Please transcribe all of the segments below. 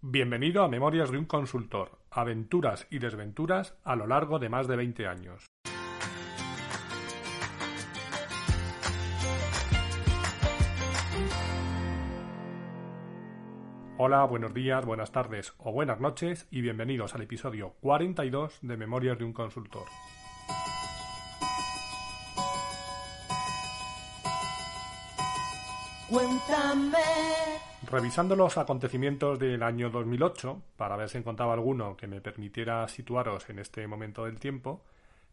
Bienvenido a Memorias de un Consultor, aventuras y desventuras a lo largo de más de 20 años. Hola, buenos días, buenas tardes o buenas noches y bienvenidos al episodio 42 de Memorias de un Consultor. Cuéntame. Revisando los acontecimientos del año 2008, para ver si encontraba alguno que me permitiera situaros en este momento del tiempo,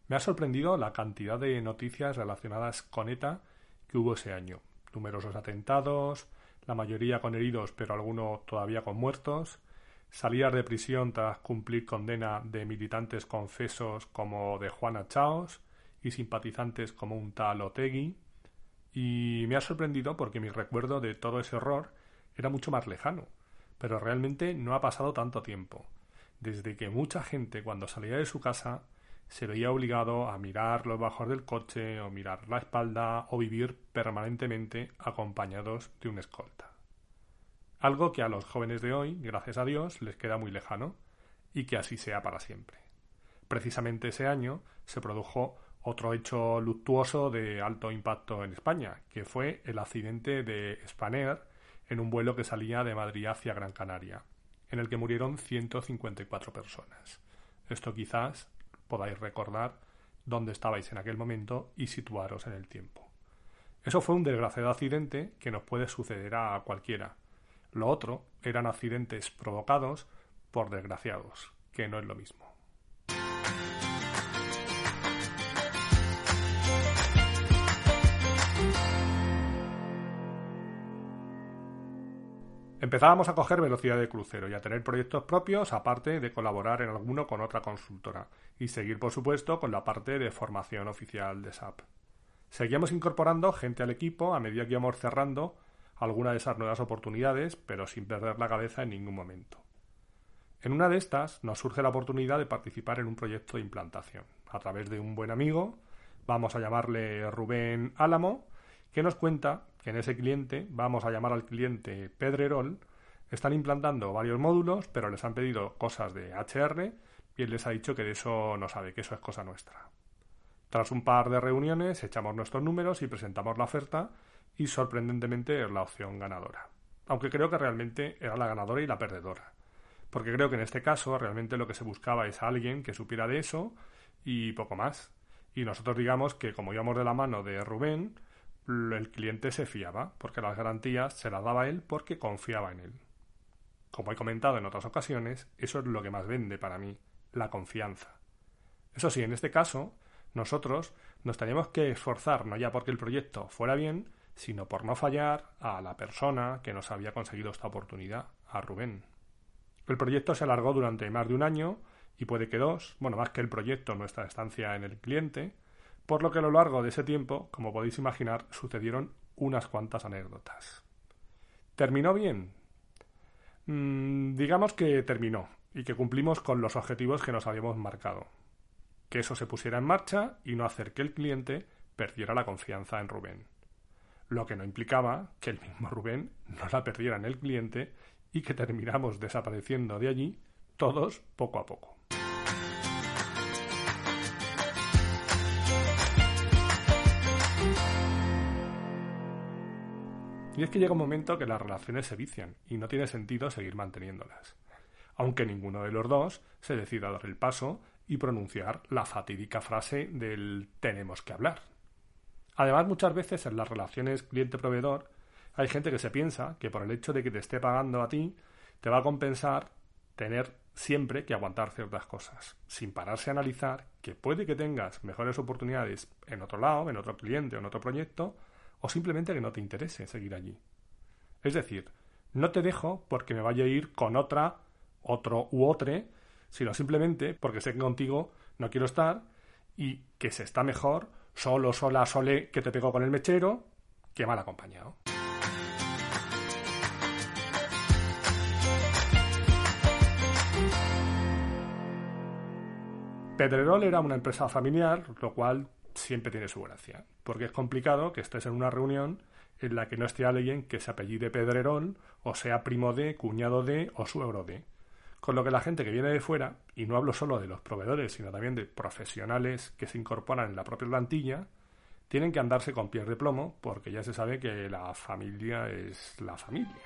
me ha sorprendido la cantidad de noticias relacionadas con ETA que hubo ese año. Numerosos atentados, la mayoría con heridos pero algunos todavía con muertos, salidas de prisión tras cumplir condena de militantes confesos como de Juana Chaos y simpatizantes como un tal Otegui, y me ha sorprendido porque mi recuerdo de todo ese horror era mucho más lejano. Pero realmente no ha pasado tanto tiempo. Desde que mucha gente cuando salía de su casa se veía obligado a mirar los bajos del coche o mirar la espalda o vivir permanentemente acompañados de un escolta. Algo que a los jóvenes de hoy, gracias a Dios, les queda muy lejano y que así sea para siempre. Precisamente ese año se produjo otro hecho luctuoso de alto impacto en España, que fue el accidente de Spanair en un vuelo que salía de Madrid hacia Gran Canaria, en el que murieron 154 personas. Esto quizás podáis recordar dónde estabais en aquel momento y situaros en el tiempo. Eso fue un desgraciado accidente que nos puede suceder a cualquiera. Lo otro eran accidentes provocados por desgraciados, que no es lo mismo. Empezábamos a coger velocidad de crucero y a tener proyectos propios, aparte de colaborar en alguno con otra consultora, y seguir, por supuesto, con la parte de formación oficial de SAP. Seguíamos incorporando gente al equipo a medida que íbamos cerrando alguna de esas nuevas oportunidades, pero sin perder la cabeza en ningún momento. En una de estas nos surge la oportunidad de participar en un proyecto de implantación. A través de un buen amigo, vamos a llamarle Rubén Álamo, que nos cuenta en ese cliente, vamos a llamar al cliente Pedrerol, están implantando varios módulos, pero les han pedido cosas de HR y él les ha dicho que de eso no sabe, que eso es cosa nuestra. Tras un par de reuniones, echamos nuestros números y presentamos la oferta y sorprendentemente es la opción ganadora. Aunque creo que realmente era la ganadora y la perdedora. Porque creo que en este caso realmente lo que se buscaba es alguien que supiera de eso y poco más. Y nosotros digamos que como íbamos de la mano de Rubén, el cliente se fiaba, porque las garantías se las daba él porque confiaba en él. Como he comentado en otras ocasiones, eso es lo que más vende para mí, la confianza. Eso sí, en este caso, nosotros nos teníamos que esforzar no ya porque el proyecto fuera bien, sino por no fallar a la persona que nos había conseguido esta oportunidad, a Rubén. El proyecto se alargó durante más de un año y puede que dos, bueno, más que el proyecto, nuestra estancia en el cliente, por lo que a lo largo de ese tiempo, como podéis imaginar, sucedieron unas cuantas anécdotas. ¿Terminó bien? Mm, digamos que terminó y que cumplimos con los objetivos que nos habíamos marcado. Que eso se pusiera en marcha y no hacer que el cliente perdiera la confianza en Rubén. Lo que no implicaba que el mismo Rubén no la perdiera en el cliente y que terminamos desapareciendo de allí todos poco a poco. Y es que llega un momento que las relaciones se vician y no tiene sentido seguir manteniéndolas. Aunque ninguno de los dos se decida dar el paso y pronunciar la fatídica frase del tenemos que hablar. Además, muchas veces en las relaciones cliente-proveedor hay gente que se piensa que por el hecho de que te esté pagando a ti, te va a compensar tener siempre que aguantar ciertas cosas, sin pararse a analizar que puede que tengas mejores oportunidades en otro lado, en otro cliente o en otro proyecto, o simplemente que no te interese seguir allí. Es decir, No te dejo porque me vaya a ir con otra, otro u otre, sino simplemente porque sé que contigo no quiero estar y que se está mejor solo, sola, sole, que te pego con el mechero, que mal acompañado. Pedrerol era una empresa familiar, lo cual siempre tiene su gracia, porque es complicado que estés en una reunión en la que no esté alguien que se apellide Pedrerol o sea primo de, cuñado de o suegro de. Con lo que la gente que viene de fuera, y no hablo solo de los proveedores, sino también de profesionales que se incorporan en la propia plantilla, tienen que andarse con pies de plomo porque ya se sabe que la familia es la familia.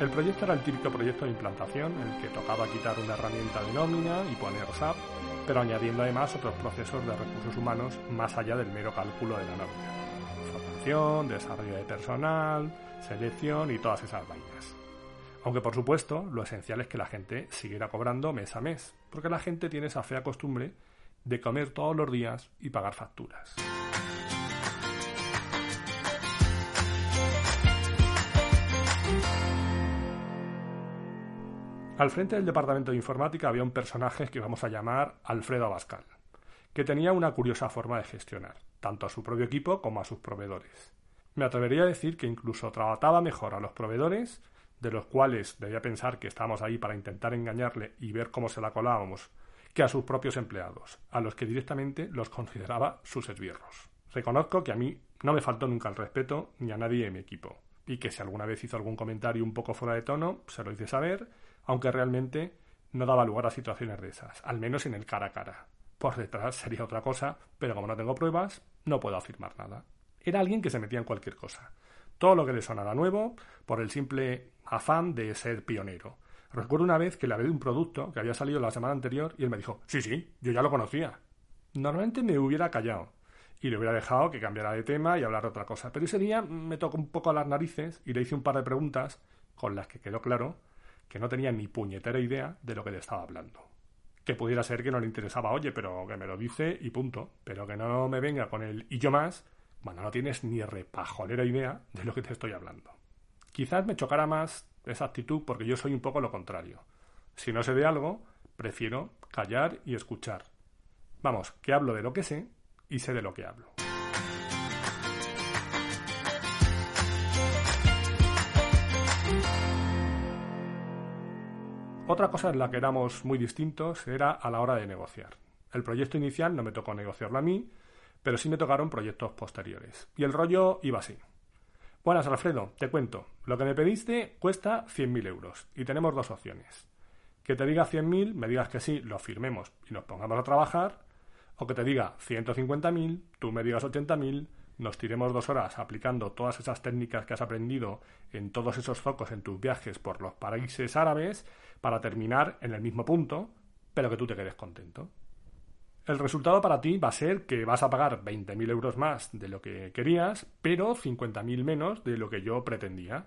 El proyecto era el típico proyecto de implantación en el que tocaba quitar una herramienta de nómina y poner SAP, pero añadiendo además otros procesos de recursos humanos más allá del mero cálculo de la nómina. Formación, desarrollo de personal, selección y todas esas vainas. Aunque por supuesto lo esencial es que la gente siguiera cobrando mes a mes, porque la gente tiene esa fea costumbre de comer todos los días y pagar facturas. Al frente del departamento de informática había un personaje que vamos a llamar Alfredo Abascal, que tenía una curiosa forma de gestionar, tanto a su propio equipo como a sus proveedores. Me atrevería a decir que incluso trataba mejor a los proveedores, de los cuales debía pensar que estábamos ahí para intentar engañarle y ver cómo se la colábamos, que a sus propios empleados, a los que directamente los consideraba sus esbirros. Reconozco que a mí no me faltó nunca el respeto ni a nadie en mi equipo, y que si alguna vez hizo algún comentario un poco fuera de tono, se lo hice saber aunque realmente no daba lugar a situaciones de esas, al menos en el cara a cara. Por detrás sería otra cosa, pero como no tengo pruebas, no puedo afirmar nada. Era alguien que se metía en cualquier cosa. Todo lo que le sonara nuevo, por el simple afán de ser pionero. Recuerdo una vez que le hablé de un producto que había salido la semana anterior y él me dijo, sí, sí, yo ya lo conocía. Normalmente me hubiera callado y le hubiera dejado que cambiara de tema y hablar de otra cosa. Pero ese día me tocó un poco las narices y le hice un par de preguntas con las que quedó claro que no tenía ni puñetera idea de lo que le estaba hablando. Que pudiera ser que no le interesaba, oye, pero que me lo dice y punto. Pero que no me venga con el y yo más, bueno, no tienes ni repajolera idea de lo que te estoy hablando. Quizás me chocara más esa actitud porque yo soy un poco lo contrario. Si no sé de algo, prefiero callar y escuchar. Vamos, que hablo de lo que sé y sé de lo que hablo. Otra cosa en la que éramos muy distintos era a la hora de negociar. El proyecto inicial no me tocó negociarlo a mí, pero sí me tocaron proyectos posteriores. Y el rollo iba así. Buenas, Alfredo, te cuento. Lo que me pediste cuesta 100.000 euros y tenemos dos opciones. Que te diga 100.000, me digas que sí, lo firmemos y nos pongamos a trabajar, o que te diga 150.000, tú me digas 80.000, nos tiremos dos horas aplicando todas esas técnicas que has aprendido en todos esos focos en tus viajes por los países árabes para terminar en el mismo punto, pero que tú te quedes contento. El resultado para ti va a ser que vas a pagar 20.000 euros más de lo que querías, pero 50.000 menos de lo que yo pretendía.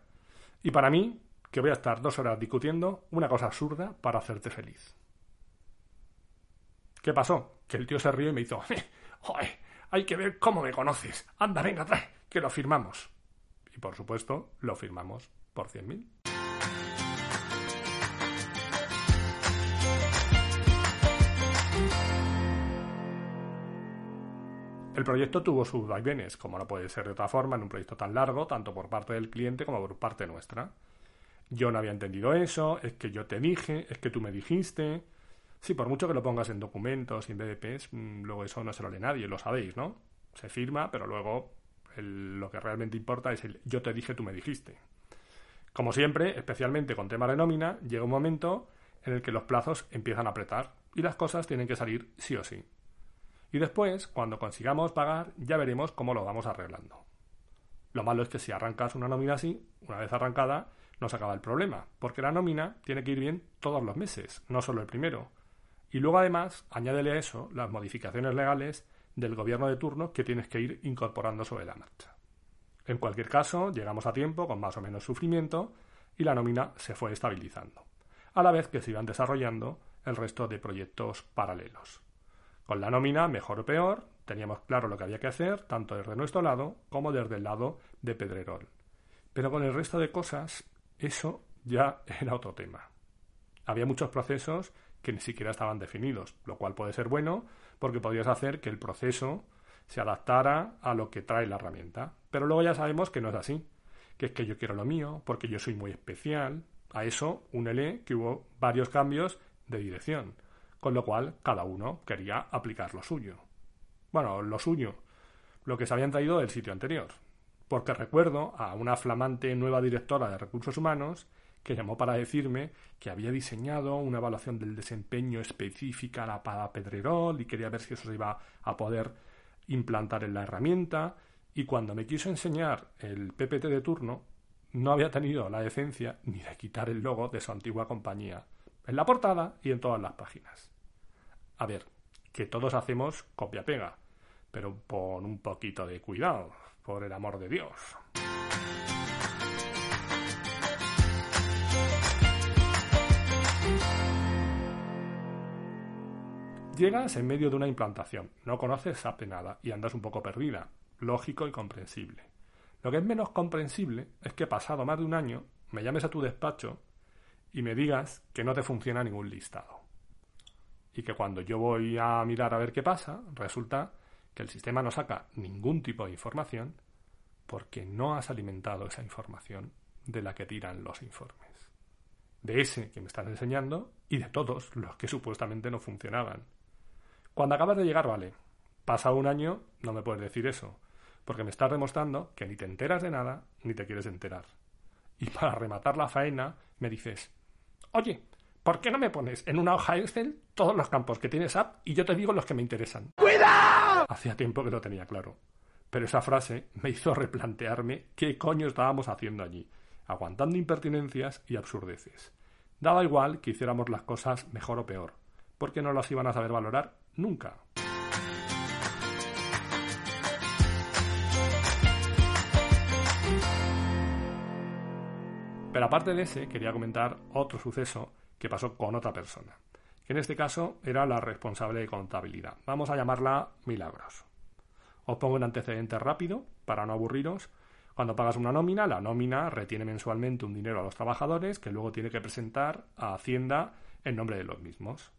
Y para mí, que voy a estar dos horas discutiendo una cosa absurda para hacerte feliz. ¿Qué pasó? Que el tío se rió y me hizo, ¡Joder! Hay que ver cómo me conoces. Anda, venga, trae, que lo firmamos. Y por supuesto, lo firmamos por 100.000. El proyecto tuvo sus vaivenes, como no puede ser de otra forma en un proyecto tan largo, tanto por parte del cliente como por parte nuestra. Yo no había entendido eso, es que yo te dije, es que tú me dijiste. Sí, por mucho que lo pongas en documentos y en BDPs, mm, luego eso no se lo lee nadie, lo sabéis, ¿no? Se firma, pero luego lo que realmente importa es el yo te dije, tú me dijiste. Como siempre, especialmente con temas de nómina, llega un momento en el que los plazos empiezan a apretar y las cosas tienen que salir sí o sí. Y después, cuando consigamos pagar, ya veremos cómo lo vamos arreglando. Lo malo es que si arrancas una nómina así, una vez arrancada, no se acaba el problema, porque la nómina tiene que ir bien todos los meses, no solo el primero. Y luego además, añádele a eso las modificaciones legales del gobierno de turno que tienes que ir incorporando sobre la marcha. En cualquier caso, llegamos a tiempo con más o menos sufrimiento y la nómina se fue estabilizando, a la vez que se iban desarrollando el resto de proyectos paralelos. Con la nómina, mejor o peor, teníamos claro lo que había que hacer, tanto desde nuestro lado como desde el lado de Pedrerol. Pero con el resto de cosas, eso ya era otro tema. Había muchos procesos que ni siquiera estaban definidos, lo cual puede ser bueno porque podrías hacer que el proceso se adaptara a lo que trae la herramienta. Pero luego ya sabemos que no es así, que es que yo quiero lo mío, porque yo soy muy especial. A eso únele que hubo varios cambios de dirección, con lo cual cada uno quería aplicar lo suyo. Bueno, lo suyo, lo que se habían traído del sitio anterior. Porque recuerdo a una flamante nueva directora de recursos humanos que llamó para decirme que había diseñado una evaluación del desempeño específica para Pedrerol y quería ver si eso se iba a poder implantar en la herramienta y cuando me quiso enseñar el PPT de turno no había tenido la decencia ni de quitar el logo de su antigua compañía en la portada y en todas las páginas. A ver, que todos hacemos copia-pega, pero pon un poquito de cuidado, por el amor de Dios. Llegas en medio de una implantación, no conoces SAP de nada y andas un poco perdida. Lógico y comprensible. Lo que es menos comprensible es que pasado más de un año me llames a tu despacho y me digas que no te funciona ningún listado. Y que cuando yo voy a mirar a ver qué pasa, resulta que el sistema no saca ningún tipo de información porque no has alimentado esa información de la que tiran los informes. De ese que me estás enseñando y de todos los que supuestamente no funcionaban. Cuando acabas de llegar, vale. Pasado un año, no me puedes decir eso, porque me estás demostrando que ni te enteras de nada ni te quieres enterar. Y para rematar la faena, me dices, oye, ¿por qué no me pones en una hoja Excel todos los campos que tienes app y yo te digo los que me interesan? ¡Cuidado! Hacía tiempo que lo tenía claro. Pero esa frase me hizo replantearme qué coño estábamos haciendo allí, aguantando impertinencias y absurdeces. Daba igual que hiciéramos las cosas mejor o peor, porque no las iban a saber valorar Nunca. Pero aparte de ese, quería comentar otro suceso que pasó con otra persona, que en este caso era la responsable de contabilidad. Vamos a llamarla Milagros. Os pongo un antecedente rápido para no aburriros. Cuando pagas una nómina, la nómina retiene mensualmente un dinero a los trabajadores que luego tiene que presentar a Hacienda en nombre de los mismos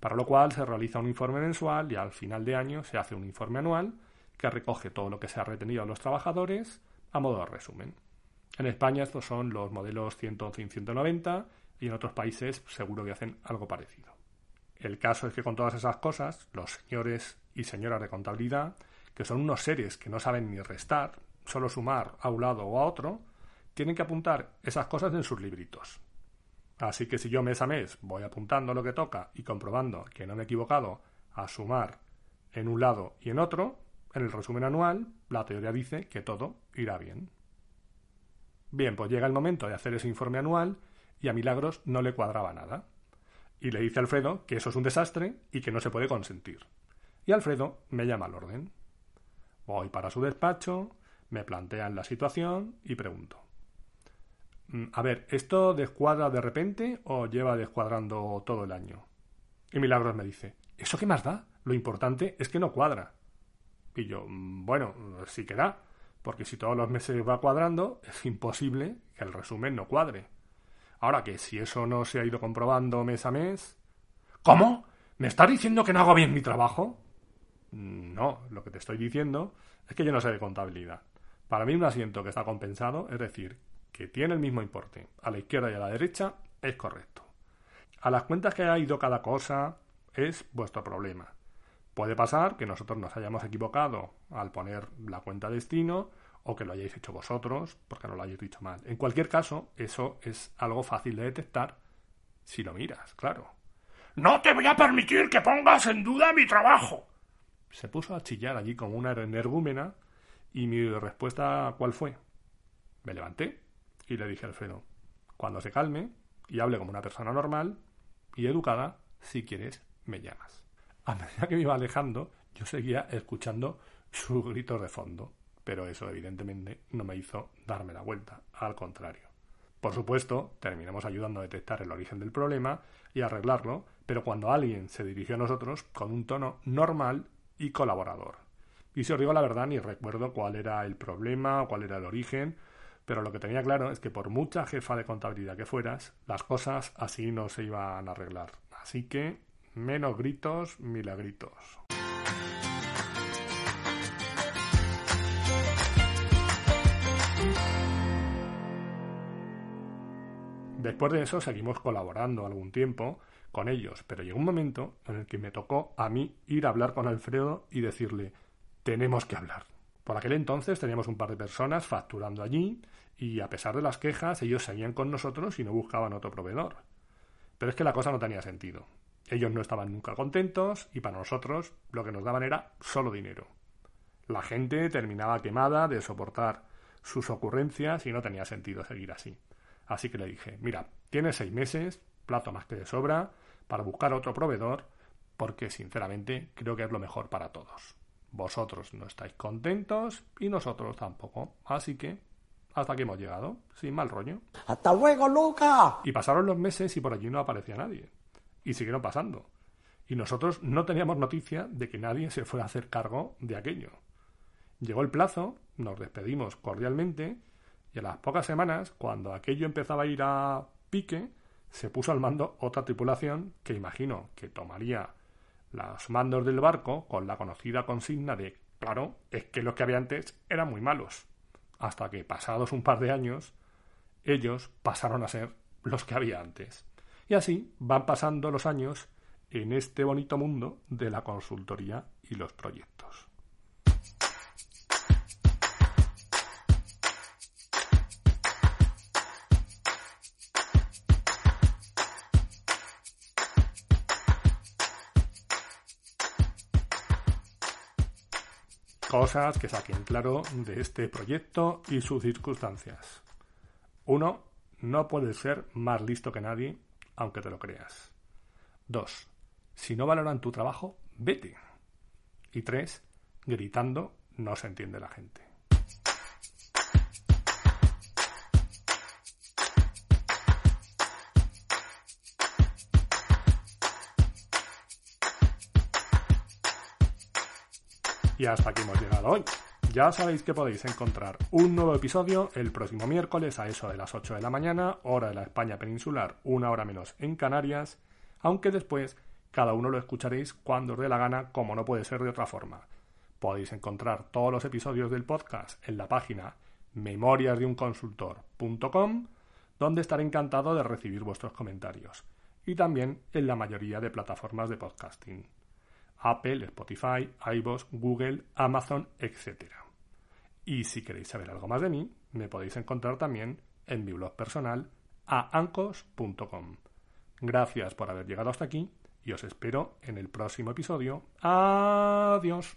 para lo cual se realiza un informe mensual y al final de año se hace un informe anual que recoge todo lo que se ha retenido a los trabajadores a modo de resumen. En España estos son los modelos 111 y 190 y en otros países seguro que hacen algo parecido. El caso es que con todas esas cosas, los señores y señoras de contabilidad, que son unos seres que no saben ni restar, solo sumar a un lado o a otro, tienen que apuntar esas cosas en sus libritos. Así que si yo mes a mes voy apuntando lo que toca y comprobando que no me he equivocado a sumar en un lado y en otro, en el resumen anual, la teoría dice que todo irá bien. Bien, pues llega el momento de hacer ese informe anual y a Milagros no le cuadraba nada. Y le dice a Alfredo que eso es un desastre y que no se puede consentir. Y Alfredo me llama al orden. Voy para su despacho, me plantean la situación y pregunto. Mm, a ver, ¿esto descuadra de repente o lleva descuadrando todo el año? Y Milagros me dice, ¿eso qué más da? Lo importante es que no cuadra. Y yo, mm, bueno, sí que da, porque si todos los meses va cuadrando, es imposible que el resumen no cuadre. Ahora que si eso no se ha ido comprobando mes a mes... ¿Cómo? ¿Me estás diciendo que no hago bien mi trabajo? Mm, no, lo que te estoy diciendo es que yo no sé de contabilidad. Para mí un asiento que está compensado, es decir, que tiene el mismo importe a la izquierda y a la derecha, es correcto. A las cuentas que ha ido cada cosa es vuestro problema. Puede pasar que nosotros nos hayamos equivocado al poner la cuenta destino o que lo hayáis hecho vosotros porque no lo hayáis dicho mal. En cualquier caso, eso es algo fácil de detectar si lo miras, claro. No te voy a permitir que pongas en duda mi trabajo. Se puso a chillar allí como una energúmena y mi respuesta ¿cuál fue? Me levanté y le dije a Alfredo, cuando se calme y hable como una persona normal y educada, si quieres, me llamas. A medida que me iba alejando, yo seguía escuchando sus gritos de fondo, pero eso evidentemente no me hizo darme la vuelta, al contrario. Por supuesto, terminamos ayudando a detectar el origen del problema y arreglarlo, pero cuando alguien se dirigió a nosotros con un tono normal y colaborador. Y si os digo la verdad, ni recuerdo cuál era el problema o cuál era el origen, pero lo que tenía claro es que por mucha jefa de contabilidad que fueras, las cosas así no se iban a arreglar. Así que menos gritos, milagritos. Después de eso seguimos colaborando algún tiempo con ellos, pero llegó un momento en el que me tocó a mí ir a hablar con Alfredo y decirle, tenemos que hablar. Por aquel entonces teníamos un par de personas facturando allí y a pesar de las quejas ellos seguían con nosotros y no buscaban otro proveedor. Pero es que la cosa no tenía sentido. Ellos no estaban nunca contentos y para nosotros lo que nos daban era solo dinero. La gente terminaba quemada de soportar sus ocurrencias y no tenía sentido seguir así. Así que le dije, mira, tienes seis meses, plato más que de sobra, para buscar otro proveedor, porque sinceramente creo que es lo mejor para todos. Vosotros no estáis contentos y nosotros tampoco. Así que hasta aquí hemos llegado, sin mal rollo. ¡Hasta luego, Luca! Y pasaron los meses y por allí no aparecía nadie. Y siguieron pasando. Y nosotros no teníamos noticia de que nadie se fuera a hacer cargo de aquello. Llegó el plazo, nos despedimos cordialmente y a las pocas semanas, cuando aquello empezaba a ir a pique, se puso al mando otra tripulación que imagino que tomaría los mandos del barco con la conocida consigna de claro, es que los que había antes eran muy malos. Hasta que, pasados un par de años, ellos pasaron a ser los que había antes. Y así van pasando los años en este bonito mundo de la consultoría y los proyectos. Cosas que saquen claro de este proyecto y sus circunstancias. Uno, no puedes ser más listo que nadie, aunque te lo creas. Dos, si no valoran tu trabajo, vete. Y tres, gritando no se entiende la gente. Y hasta aquí hemos llegado hoy. Ya sabéis que podéis encontrar un nuevo episodio el próximo miércoles a eso de las 8 de la mañana, hora de la España peninsular, una hora menos en Canarias, aunque después cada uno lo escucharéis cuando os dé la gana, como no puede ser de otra forma. Podéis encontrar todos los episodios del podcast en la página memoriasdeunconsultor.com, donde estaré encantado de recibir vuestros comentarios, y también en la mayoría de plataformas de podcasting. Apple, Spotify, iVoox, Google, Amazon, etc. Y si queréis saber algo más de mí, me podéis encontrar también en mi blog personal a ancos.com. Gracias por haber llegado hasta aquí y os espero en el próximo episodio. Adiós.